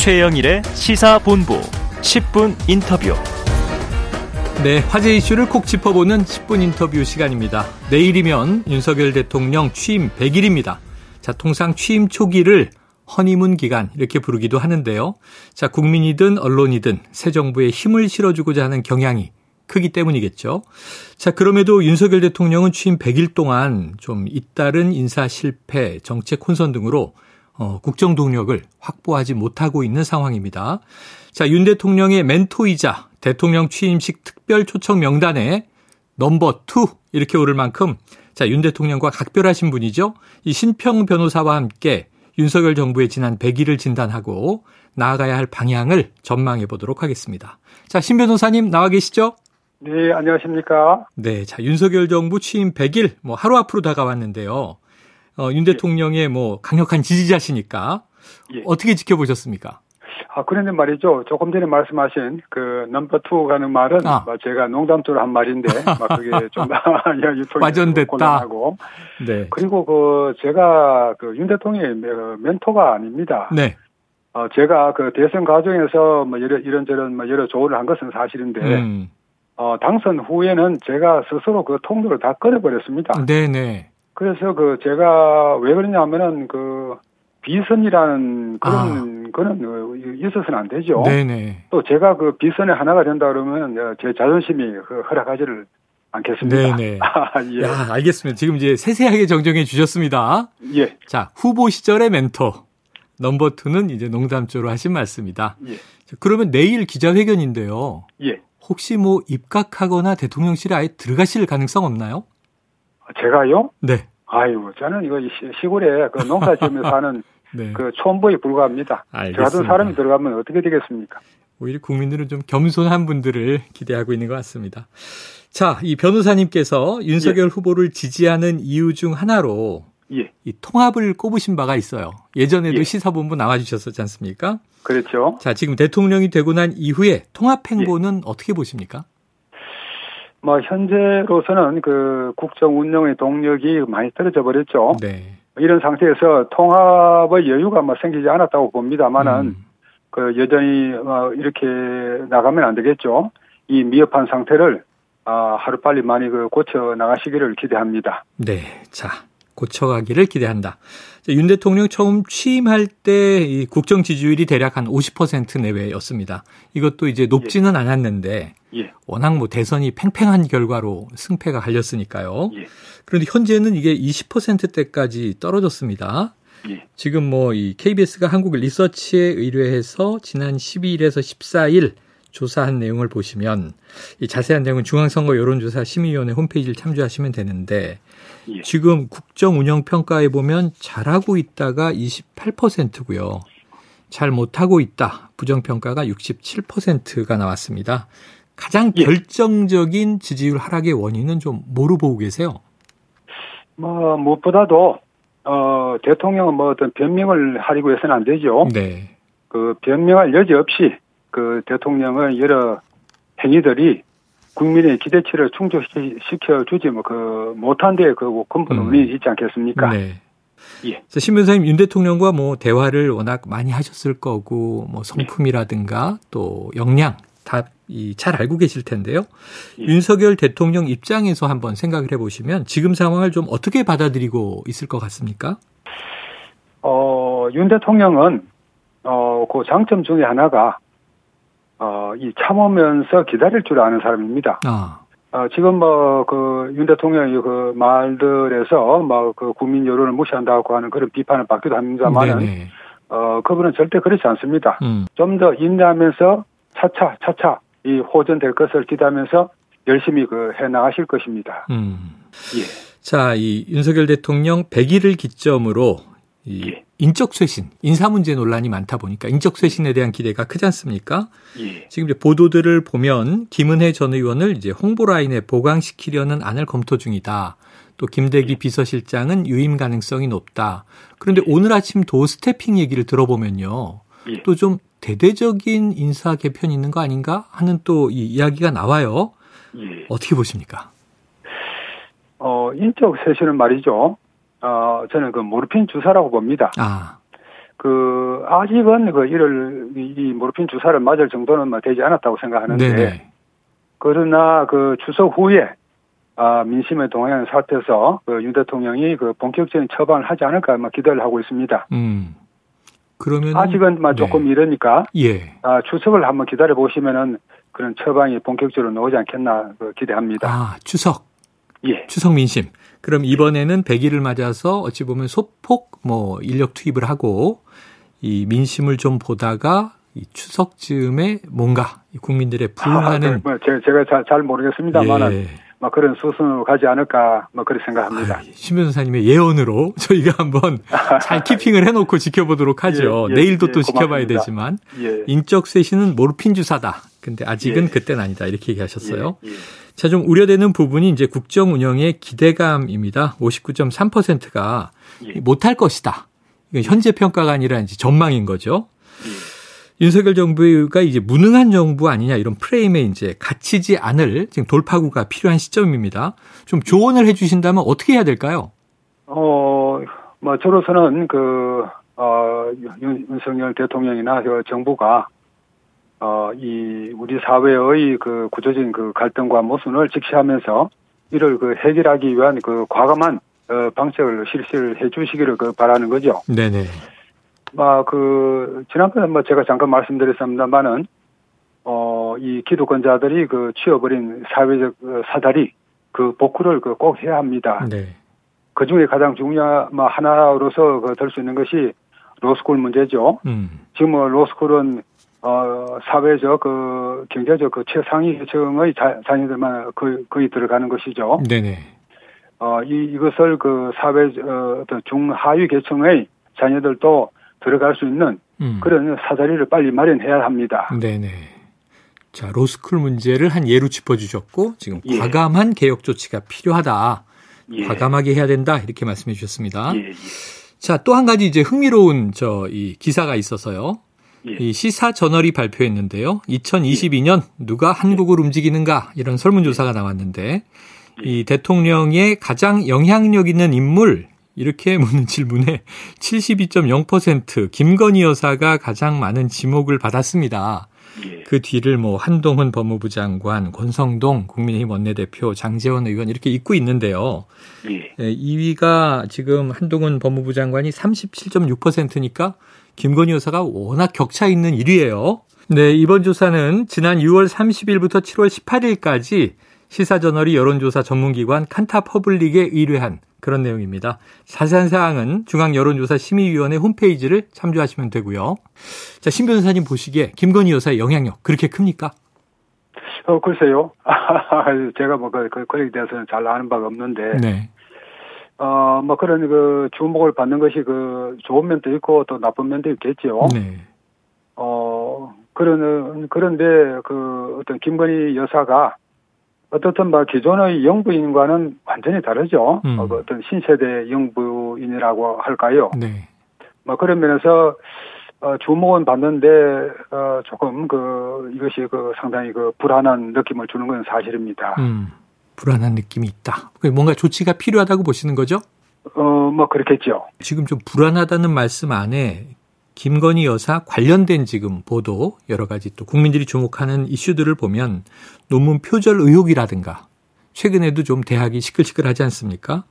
최영일의 시사본부 10분 인터뷰. 네, 화제 이슈를 콕 짚어보는 10분 인터뷰 시간입니다. 내일이면 윤석열 대통령 취임 100일입니다. 자, 통상 취임 초기를 허니문 기간 이렇게 부르기도 하는데요. 자, 국민이든 언론이든 새 정부에 힘을 실어주고자 하는 경향이 크기 때문이겠죠. 자, 그럼에도 윤석열 대통령은 취임 100일 동안 좀 잇따른 인사 실패, 정책 혼선 등으로 어, 국정 동력을 확보하지 못하고 있는 상황입니다. 자, 윤 대통령의 멘토이자 대통령 취임식 특별 초청 명단에 넘버 2 이렇게 오를 만큼 자, 윤 대통령과 각별하신 분이죠. 이 신평 변호사와 함께 윤석열 정부의 지난 100일을 진단하고 나아가야 할 방향을 전망해 보도록 하겠습니다. 자, 신 변호사님 나와 계시죠? 네, 안녕하십니까? 네, 자, 윤석열 정부 취임 100일 뭐 하루 앞으로 다가왔는데요. 어, 윤 대통령의 뭐 강력한 지지자시니까 예. 어떻게 지켜보셨습니까? 아, 그런데 말이죠. 조금 전에 말씀하신 그 number two라는 말은 아. 제가 농담조로 한 말인데 막 그게 좀 와전됐다. 고 네. 그리고 그 제가 그 윤 대통령의 멘토가 아닙니다. 네. 어, 제가 그 대선 과정에서 뭐 이런 이런저런 뭐 여러 조언을 한 것은 사실인데 음. 어, 당선 후에는 제가 스스로 그 통로를 다 끊어버렸습니다. 네네. 그래서 그 제가 왜 그러냐면은 그 비선이라는 그런 아. 거는 어, 있어서는 안 되죠. 네네. 또 제가 그 비선의 하나가 된다 그러면 어, 제 자존심이 그 허락하지를 않겠습니다. 네네. 아, 예. 야, 알겠습니다. 지금 이제 세세하게 정정해 주셨습니다. 예. 자, 후보 시절의 멘토. 넘버 투는 이제 농담조로 하신 말씀이다. 예. 그러면 내일 기자회견인데요. 예. 혹시 뭐 입각하거나 대통령실에 아예 들어가실 가능성 없나요? 제가요? 네. 아유, 저는 이거 시골에 그 농사 지으며 사는 네. 그 촌보에 불과합니다. 알겠습니다. 저 같은 사람이 들어가면 어떻게 되겠습니까? 오히려 국민들은 좀 겸손한 분들을 기대하고 있는 것 같습니다. 자, 이 변호사님께서 윤석열 예. 후보를 지지하는 이유 중 하나로 예. 이 통합을 꼽으신 바가 있어요. 예전에도 예. 시사본부 나와주셨었지 않습니까? 그렇죠. 자, 지금 대통령이 되고 난 이후에 통합 행보는 예. 어떻게 보십니까? 뭐 현재로서는 그 국정 운영의 동력이 많이 떨어져 버렸죠. 네. 이런 상태에서 통합의 여유가 뭐 생기지 않았다고 봅니다만은 음. 그 여전히 어 이렇게 나가면 안 되겠죠. 이 미흡한 상태를 아 하루 빨리 많이 그 고쳐 나가시기를 기대합니다. 네, 자 고쳐가기를 기대한다. 윤 대통령 처음 취임할 때이 국정 지지율이 대략 한 50% 내외였습니다. 이것도 이제 높지는 예. 않았는데 예. 워낙 뭐 대선이 팽팽한 결과로 승패가 갈렸으니까요. 예. 그런데 현재는 이게 20%대까지 떨어졌습니다. 예. 지금 뭐 이 KBS가 한국 리서치에 의뢰해서 지난 12일에서 14일 조사한 내용을 보시면 이 자세한 내용은 중앙선거 여론조사 심의위원회 홈페이지를 참조하시면 되는데 예. 지금 국정 운영 평가에 보면 잘하고 있다가 28%고요. 잘 못하고 있다. 부정평가가 67%가 나왔습니다. 가장 예. 결정적인 지지율 하락의 원인은 좀 뭐로 보고 계세요? 뭐 무엇보다도 어 대통령은 뭐 어떤 변명을 하려고 해서는 안 되죠. 네. 그 변명할 여지 없이 그 대통령의 여러 행위들이 국민의 기대치를 충족시켜 주지 뭐 그 못한 데에 그 근본 음. 원인이 있지 않겠습니까? 네. 예. 신 변호사님 윤 대통령과 뭐 대화를 워낙 많이 하셨을 거고 뭐 성품이라든가 또 역량 다 잘 알고 계실 텐데요. 예. 윤석열 대통령 입장에서 한번 생각을 해보시면 지금 상황을 좀 어떻게 받아들이고 있을 것 같습니까? 어, 윤 대통령은 어, 그 장점 중에 하나가 어, 이 참으면서 기다릴 줄 아는 사람입니다. 아. 어, 지금 뭐, 그, 윤 대통령의 그 말들에서 뭐, 그 국민 여론을 무시한다고 하는 그런 비판을 받기도 합니다만은, 네네. 어, 그분은 절대 그렇지 않습니다. 음. 좀더 인내하면서 차차, 차차 이 호전될 것을 기대하면서 열심히 그 해 나가실 것입니다. 음. 예. 자, 이 윤석열 대통령 100일을 기점으로 이 예. 인적 쇄신, 인사 문제 논란이 많다 보니까 인적 쇄신에 대한 기대가 크지 않습니까? 예. 지금 이제 보도들을 보면 김은혜 전 의원을 이제 홍보 라인에 보강시키려는 안을 검토 중이다. 또 김대기 예. 비서실장은 유임 가능성이 높다. 그런데 예. 오늘 아침 도 스태핑 얘기를 들어보면요. 예. 또좀 대대적인 인사 개편이 있는 거 아닌가 하는 또 이 이야기가 나와요. 예. 어떻게 보십니까? 어, 인적 쇄신은 말이죠. 어, 저는 그 모르핀 주사라고 봅니다. 아. 그 아직은 그 이를 이 모르핀 주사를 맞을 정도는 뭐 되지 않았다고 생각하는데 네네. 그러나 그 추석 후에 아 민심의 동향 살펴서 그 윤 대통령이 그 본격적인 처방을 하지 않을까 막 기대를 하고 있습니다. 음. 그러면 아직은 막 조금 네. 이러니까 예. 아 추석을 한번 기다려 보시면은 그런 처방이 본격적으로 나오지 않겠나 그 기대합니다. 아, 추석. 예. 추석 민심. 그럼 이번에는 100일을 맞아서 어찌 보면 소폭 뭐 인력 투입을 하고 이 민심을 좀 보다가 이 추석 즈음에 뭔가 이 국민들의 아, 뭐 제, 제가 잘, 잘 모르겠습니다만은 예. 막 그런 수순으로 가지 않을까 뭐 그렇게 생각합니다. 아, 신 변호사님의 예언으로 저희가 한번 잘 키핑을 해놓고 지켜보도록 하죠. 예, 예, 내일도 예, 또 지켜봐야. 되지만 예. 인적 쇄신은 모르핀 주사다. 근데 아직은 예. 그때는 아니다. 이렇게 얘기하셨어요. 예, 예. 자, 좀 우려되는 부분이 이제 국정 운영의 기대감입니다. 59.3%가 예. 못할 것이다. 현재 평가가 아니라 이제 전망인 거죠. 예. 윤석열 정부가 이제 무능한 정부 아니냐 이런 프레임에 이제 갇히지 않을 지금 돌파구가 필요한 시점입니다. 좀 조언을 해 주신다면 어떻게 해야 될까요? 어, 뭐, 저로서는 그, 어, 윤, 윤석열 대통령이나 그 정부가, 어, 이, 우리 사회의 그 구조적인 그 갈등과 모순을 직시하면서 이를 그 해결하기 위한 그 과감한 어, 방책을 실시를 해 주시기를 그 바라는 거죠. 네네. 아, 그, 지난번에 뭐 제가 잠깐 말씀드렸습니다만은, 어, 이 기득권자들이 그 치워버린 사회적 어, 사다리, 그 복구를 그 꼭 해야 합니다. 네. 그 중에 가장 중요한 뭐 하나로서 그 될 수 있는 것이 로스쿨 문제죠. 음. 지금 뭐 로스쿨은 어 사회적 그 경제적 그 최상위 계층의 자, 자녀들만 거의, 거의 들어가는 것이죠. 네네. 어이 이것을 그 사회 어, 어떤 중하위 계층의 자녀들도 들어갈 수 있는 음. 그런 사다리를 빨리 마련해야 합니다. 네네. 자, 로스쿨 문제를 한 예로 짚어주셨고, 지금 예. 과감한 개혁 조치가 필요하다. 예. 과감하게 해야 된다. 이렇게 말씀해 주셨습니다. 예, 자, 또 한 가지 이제 흥미로운 저 이 기사가 있어서요. 예. 이 시사 저널이 발표했는데요. 2022년 누가 한국을 움직이는가 이런 설문조사가 나왔는데 이 대통령의 가장 영향력 있는 인물 이렇게 묻는 질문에 72.0% 김건희 여사가 가장 많은 지목을 받았습니다. 예. 그 뒤를 뭐 한동훈 법무부 장관, 권성동 국민의힘 원내대표, 장재원 의원 이렇게 잇고 있는데요. 예. 2위가 지금 한동훈 법무부 장관이 37.6%니까 김건희 여사가 워낙 격차 있는 1위예요. 네, 이번 조사는 지난 6월 30일부터 7월 18일까지 시사저널이 여론조사 전문기관 칸타 퍼블릭에 의뢰한 그런 내용입니다. 자세한 사항은 중앙여론조사심의위원회 홈페이지를 참조하시면 되고요. 자, 신 변호사님 보시기에 김건희 여사의 영향력 그렇게 큽니까? 어 글쎄요. 제가 뭐 그 그, 거기에 대해서는 잘 아는 바가 없는데 네. 어, 뭐 그런 그 주목을 받는 것이 그 좋은 면도 있고 또 나쁜 면도 있겠죠. 네. 어, 그런, 그런데 그 어떤 김건희 여사가 어떻든 뭐 기존의 영부인과는 완전히 다르죠. 음. 어, 그 어떤 신세대 영부인이라고 할까요. 네. 뭐 그런 면에서 어, 주목은 받는데 어, 조금 그 이것이 그 상당히 그 불안한 느낌을 주는 건 사실입니다. 음, 불안한 느낌이 있다. 뭔가 조치가 필요하다고 보시는 거죠? 어, 뭐 그렇겠죠. 지금 좀 불안하다는 말씀 안에 김건희 여사 관련된 지금 보도 여러 가지 또 국민들이 주목하는 이슈들을 보면 논문 표절 의혹이라든가 최근에도 좀 대학이 시끌시끌하지 않습니까?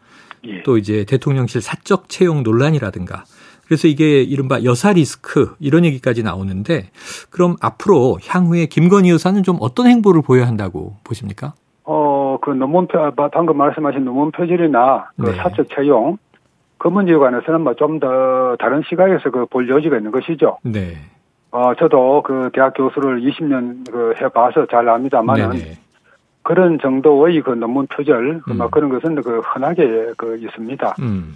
예. 또 이제 대통령실 사적 채용 논란이라든가 그래서 이게 이른바 여사 리스크 이런 얘기까지 나오는데 그럼 앞으로 향후에 김건희 여사는 좀 어떤 행보를 보여야 한다고 보십니까? 어, 그 논문 표, 방금 말씀하신 논문 표절이나 그 네. 사적 채용 그 문제에 관해서는 뭐 좀 더 다른 시각에서 그 볼 여지가 있는 것이죠. 네. 어, 저도 그 대학 교수를 20년 그 해봐서 잘 압니다만은 네네. 그런 정도의 그 논문 표절, 음. 뭐 그런 것은 그 흔하게 그 있습니다. 음.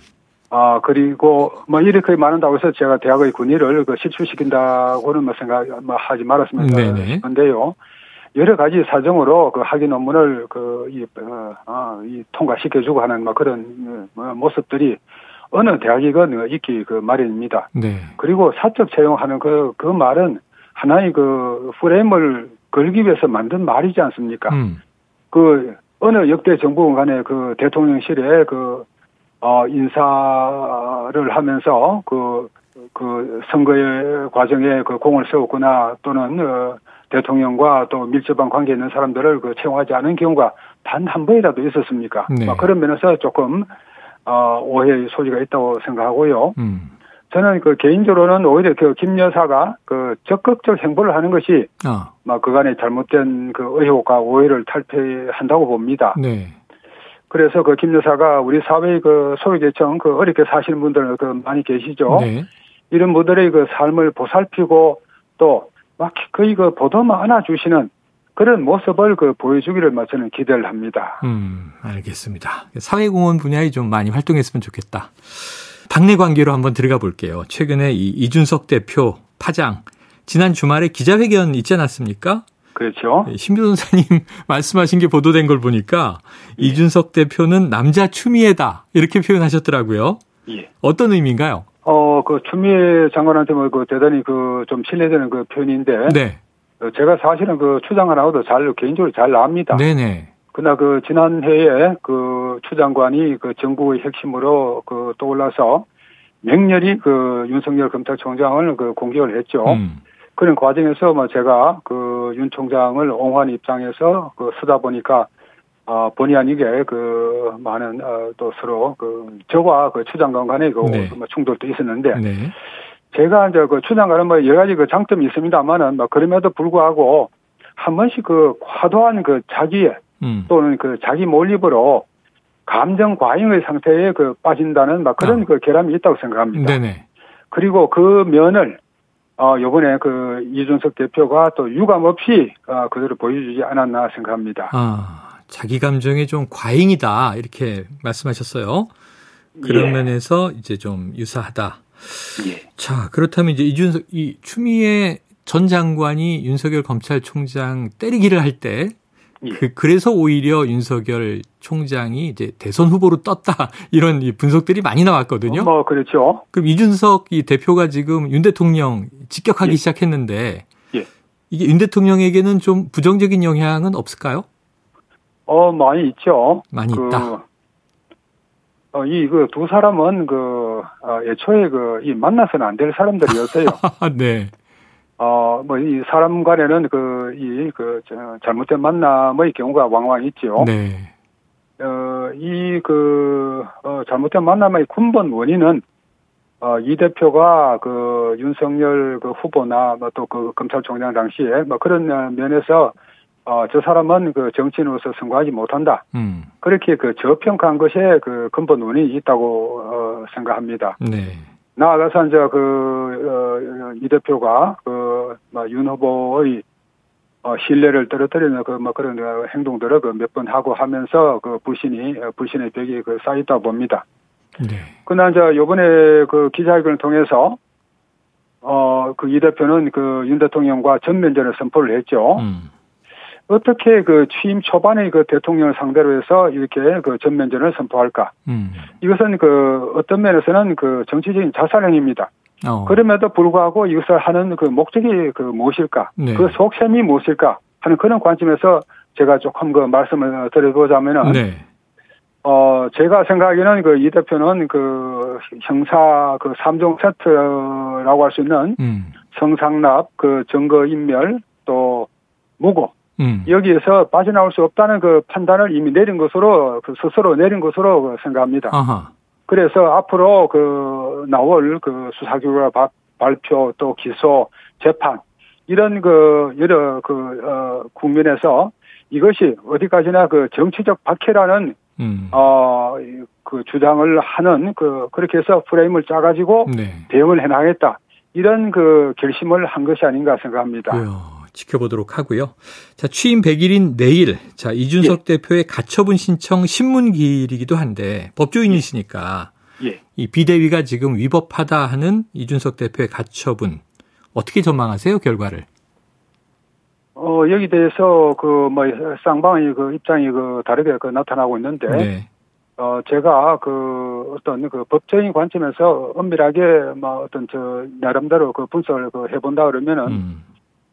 아, 그리고 뭐 이렇게 많은다고 해서 제가 대학의 군의를 그 실추시킨다고는 뭐 생각, 뭐 하지 말았으면 네네. 건데요. 여러 가지 사정으로 그 학위 논문을 그, 이, 어, 어, 이 통과시켜주고 하는 뭐 그런 어, 모습들이 어느 대학이건 있기 그 마련입니다. 네. 그리고 사적 채용하는 그, 그 말은 하나의 그 프레임을 걸기 위해서 만든 말이지 않습니까? 음. 그 어느 역대 정부 간에 그 대통령실에 그 어, 인사를 하면서 그 그 선거의 과정에 그 공을 세웠거나 또는 어, 대통령과 또 밀접한 관계 있는 사람들을 그 채용하지 않은 경우가 단 한 번이라도 있었습니까? 네. 막 그런 면에서 조금 어, 오해의 소지가 있다고 생각하고요. 음. 저는 그 개인적으로는 오히려 그 김 여사가 그 적극적 행보를 하는 것이 아, 막 그간의 잘못된 그 의혹과 오해를 탈피한다고 봅니다. 네. 그래서 그 김 여사가 우리 사회의 그 소외계층 그 어렵게 사시는 분들 그 많이 계시죠. 네. 이런 분들의 그 삶을 보살피고 또 막 거의 그 보도만 안아주시는 그런 모습을 그 보여주기를 막 저는 기대를 합니다. 음, 알겠습니다. 사회공헌 분야에 좀 많이 활동했으면 좋겠다. 당내 관계로 한번 들어가 볼게요. 최근에 이 이준석 대표 파장 지난 주말에 기자회견 있지 않았습니까? 그렇죠. 신 변호사님 말씀하신 게 보도된 걸 보니까 이준석 대표는 남자 추미애다 이렇게 표현하셨더라고요. 예. 어떤 의미인가요? 어, 그 추미애 장관한테 뭐 그 대단히 그 좀 신뢰되는 그 표현인데 네, 어, 제가 사실은 그 추장관하고도 잘 개인적으로 잘 압니다. 네네, 그러나 그 지난 해에 그 추장관이 그 정부의 핵심으로 그 떠올라서 맹렬히 그 윤석열 검찰총장을 그 공격을 했죠. 음, 그런 과정에서 뭐 제가 그 윤 총장을 옹호한 입장에서 그 쓰다 보니까 어 본의 아니게 그 많은 어 또 서로 그 저와 그 추장관 간의 그 네. 뭐 충돌도 있었는데 네, 제가 이제 그 추장관은 뭐 여러 가지 그 장점이 있습니다만은 뭐 그럼에도 불구하고 한 번씩 그 과도한 그 자기의 음, 또는 그 자기 몰입으로 감정 과잉의 상태에 그 빠진다는 막 그런 아. 그 결함이 있다고 생각합니다. 네네, 그리고 그 면을 어 요번에 그 이준석 대표가 또 유감 없이 어 그대로 보여주지 않았나 생각합니다. 아 자기 감정에 좀 과잉이다 이렇게 말씀하셨어요. 그런 예. 면에서 이제 좀 유사하다. 예. 자, 그렇다면 이제 이준석, 이 추미애 전 장관이 윤석열 검찰총장 때리기를 할 때, 예. 그, 그래서 오히려 윤석열 총장이 이제 대선 후보로 떴다. 이런 이 분석들이 많이 나왔거든요. 뭐 그렇죠. 그럼 이준석 이 대표가 지금 윤 대통령 직격하기 예. 시작했는데, 예. 이게 윤 대통령에게는 좀 부정적인 영향은 없을까요? 어 많이 있죠. 많이 그, 있다. 어, 이, 그, 두 사람은, 그, 어, 애초에 그, 이, 만나서는 안 될 사람들이었어요. 네. 어, 뭐, 이 사람 간에는 그, 이, 그, 저, 잘못된 만남의 경우가 왕왕 있죠. 네. 어, 이, 그, 어, 잘못된 만남의 근본 원인은, 어, 이 대표가 그, 윤석열 그 후보나, 뭐 또 그 검찰총장 당시에, 뭐 그런 어, 면에서, 어, 저 사람은 그 정치인으로서 성공하지 못한다. 음. 그렇게 그 저평가한 것에 그 근본 원인이 있다고, 어, 생각합니다. 네. 나아가서 이제 그, 어, 이 대표가 그, 뭐, 윤 후보의 어, 신뢰를 떨어뜨리는 그, 뭐, 그런 어, 행동들을 그 몇 번 하고 하면서 그 불신이, 어, 불신의 벽이 그 쌓였다 봅니다. 네. 그러나 이제 요번에 그 기자회견을 통해서 어, 그 이 대표는 그 윤 대통령과 전면전을 선포를 했죠. 음. 어떻게 그 취임 초반에 그 대통령을 상대로 해서 이렇게 그 전면전을 선포할까? 음. 이것은 그 어떤 면에서는 그 정치적인 자살행위입니다. 어. 그럼에도 불구하고 이것을 하는 그 목적이 그 무엇일까? 네. 그 속셈이 무엇일까? 하는 그런 관점에서 제가 조금 그 말씀을 드려보자면은 네. 어 제가 생각하기에는 그 이 대표는 그 형사 그 3종 세트라고 할 수 있는 음. 성상납 그 증거 인멸 또 무고 음. 여기에서 빠져나올 수 없다는 그 판단을 이미 내린 것으로 그 스스로 내린 것으로 생각합니다. 아하. 그래서 앞으로 그 나올 그 수사 결과 바- 발표 또 기소 재판 이런 그 여러 그 어, 국면에서 이것이 어디까지나 그 정치적 박해라는 음. 어그 주장을 하는 그 그렇게 해서 프레임을 짜가지고 네. 대응을 해나가겠다 이런 그 결심을 한 것이 아닌가 생각합니다. 그래요. 지켜보도록 하고요. 자, 취임 100일인 내일, 자, 이준석 대표의 가처분 신청 신문기일이기도 한데, 법조인이시니까, 예. 이 비대위가 지금 위법하다 하는 이준석 대표의 가처분, 어떻게 전망하세요, 결과를? 어 여기 대해서 그 뭐 쌍방의 그 입장이 그 다르게 그 나타나고 있는데 네. 어, 제가 그 어떤 그 법적인 관점에서 엄밀하게 뭐 어떤 저 나름대로 그 분석을 그 해본다 그러면은 음.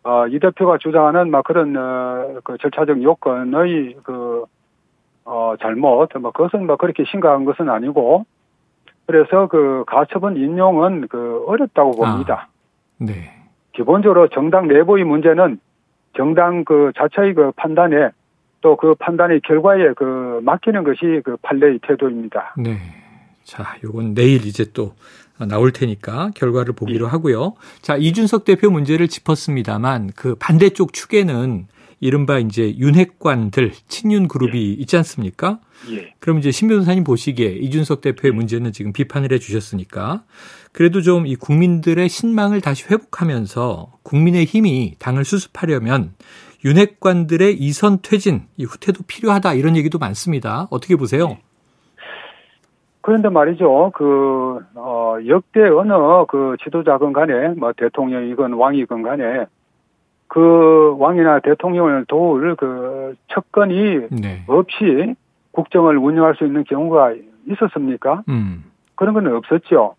어, 이 대표가 주장하는 막 그런 어, 그 절차적 요건의 그 어, 잘못 뭐 그것은 뭐 그렇게 심각한 것은 아니고 그래서 그 가처분 인용은 그 어렵다고 봅니다. 아, 네. 기본적으로 정당 내부의 문제는 정당 그 자체의 그 판단에 또 그 판단의 결과에 그 맡기는 것이 그 판례의 태도입니다. 네. 자, 요건 내일 이제 또 나올 테니까 결과를 보기로 예. 하고요. 자, 이준석 대표 문제를 짚었습니다만 그 반대쪽 축에는 이른바 이제 윤핵관들 친윤 그룹이 있지 않습니까? 예. 그럼 이제 신 변호사님 보시기에 이준석 대표의 문제는 지금 비판을 해 주셨으니까 그래도 좀 이 국민들의 신망을 다시 회복하면서 국민의 힘이 당을 수습하려면 윤핵관들의 이선 퇴진, 이 후퇴도 필요하다 이런 얘기도 많습니다. 어떻게 보세요? 그런데 말이죠. 그, 어, 역대 어느 그 지도자건 간에, 뭐 대통령이건 왕이건 간에, 그 왕이나 대통령을 도울 그 척건이 네. 없이 국정을 운영할 수 있는 경우가 있었습니까? 음. 그런 건 없었죠.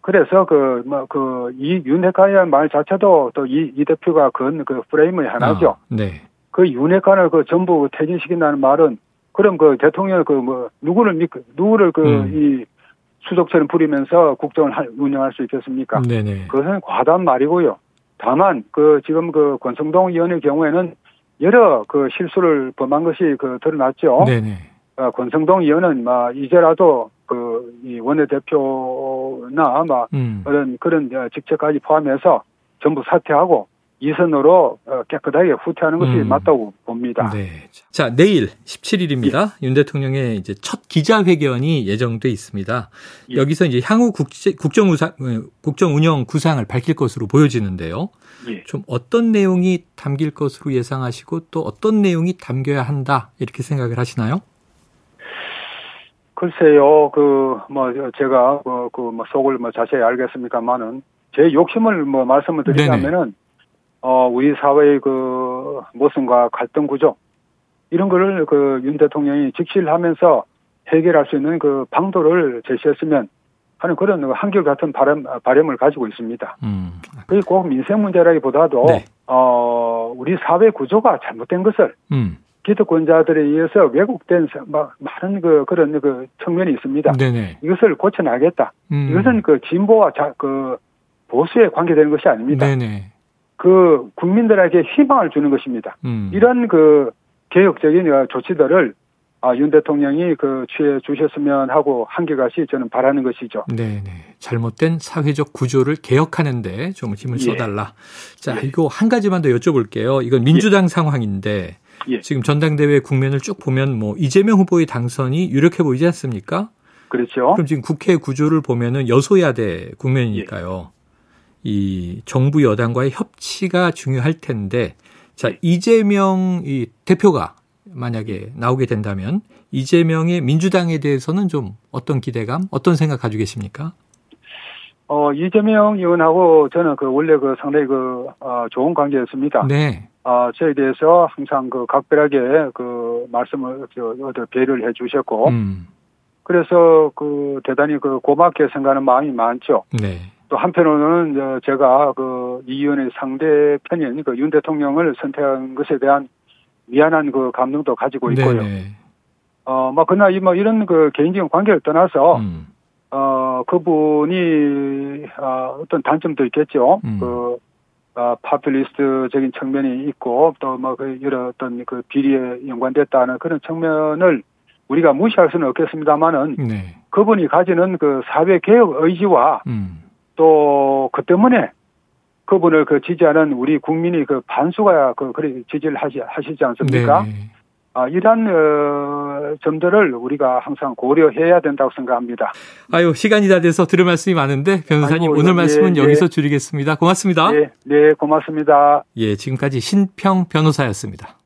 그래서 그, 뭐, 그, 이 윤핵관이라는 말 자체도 또 이, 이 대표가 건그 프레임의 하나죠. 아, 네. 그 윤핵관을 그 전부 퇴진시킨다는 말은 그럼 그 대통령을 그뭐 누구를 믿 누구를 그 음. 이 수족처럼 부리면서 국정을 할- 운영할 수 있겠습니까? 네네. 그것은 과도한 말이고요. 다만 그 지금 그 권성동 의원의 경우에는 여러 그 실수를 범한 것이 그 드러났죠. 네네. 어, 권성동 의원은 막 이제라도 그 이 원내대표나 막 음. 그런 그런 어, 직책까지 포함해서 전부 사퇴하고 이선으로 어, 깨끗하게 후퇴하는 것이 음. 맞다고 봅니다. 네. 자, 내일 17일입니다. 윤 대통령의 이제 첫 기자회견이 예정돼 있습니다. 예. 여기서 이제 향후 국제, 국정 어, 국정 운영 구상을 밝힐 것으로 보여지는데요. 예. 좀 어떤 내용이 담길 것으로 예상하시고 또 어떤 내용이 담겨야 한다 이렇게 생각을 하시나요? 글쎄요, 그, 뭐, 제가, 그, 그, 뭐, 속을 뭐 자세히 알겠습니까만은, 제 욕심을 뭐 말씀을 드리자면은, 어, 우리 사회의 그, 모순과 갈등 구조, 이런 거를 그, 윤 대통령이 직실하면서 해결할 수 있는 그 방도를 제시했으면 하는 그런 그 한결같은 바람, 바람을 가지고 있습니다. 음. 그게 꼭 민생 문제라기보다도, 네. 어, 우리 사회 구조가 잘못된 것을 음. 기득권자들에 의해서 왜곡된 많은 그 그런 그 측면이 있습니다. 네네. 이것을 고쳐나겠다. 음. 이것은 그 진보와 자, 그 보수에 관계되는 것이 아닙니다. 네네. 그 국민들에게 희망을 주는 것입니다. 음. 이런 그 개혁적인 어, 조치들을 아, 윤 대통령이 그 취해 주셨으면 하고 한결같이 저는 바라는 것이죠. 네네. 잘못된 사회적 구조를 개혁하는데 좀 힘을 예. 써달라. 자, 예. 이거 한 가지만 더 여쭤볼게요. 이건 민주당 상황인데 예. 지금 전당대회 국면을 쭉 보면 뭐 이재명 후보의 당선이 유력해 보이지 않습니까? 그렇죠. 그럼 지금 국회 구조를 보면은 여소야대 국면이니까요. 이 정부 여당과의 협치가 중요할 텐데, 자 예. 이재명 이 대표가 만약에 나오게 된다면 이재명의 민주당에 대해서는 좀 어떤 기대감, 어떤 생각 가지고 계십니까? 어, 이재명 의원하고 저는 그 원래 그 상당히 그 어, 좋은 관계였습니다. 네, 어, 저에 대해서 항상 그 각별하게 그 말씀을 저, 저 배려를 해 주셨고, 음, 그래서 그 대단히 그 고맙게 생각하는 마음이 많죠. 네, 또 한편으로는 저 제가 그 이 의원의 상대 편인 그 윤 대통령을 선택한 것에 대한 미안한 그 감정도 가지고 있고요. 네, 어, 뭐 그러나 이 뭐 이런 그 개인적인 관계를 떠나서 음, 어 그분이 어, 어떤 단점도 있겠죠. 음. 그 어, 파퓰리스트적인 측면이 있고 또 뭐 그 여러 어떤 그 비리에 연관됐다는 그런 측면을 우리가 무시할 수는 없겠습니다만은 네, 그분이 가지는 그 사회 개혁 의지와 음, 또 그 때문에 그분을 그 지지하는 우리 국민이 그 반수가 그 그래 지지를 하시 하시지 않습니까? 네, 네. 아 이런 어, 점들을 우리가 항상 고려해야 된다고 생각합니다. 아유 시간이 다 돼서 들을 말씀이 많은데 변호사님 아이고, 오늘 예, 말씀은 예. 여기서 줄이겠습니다. 고맙습니다. 네, 네, 고맙습니다. 예, 지금까지 신평 변호사였습니다.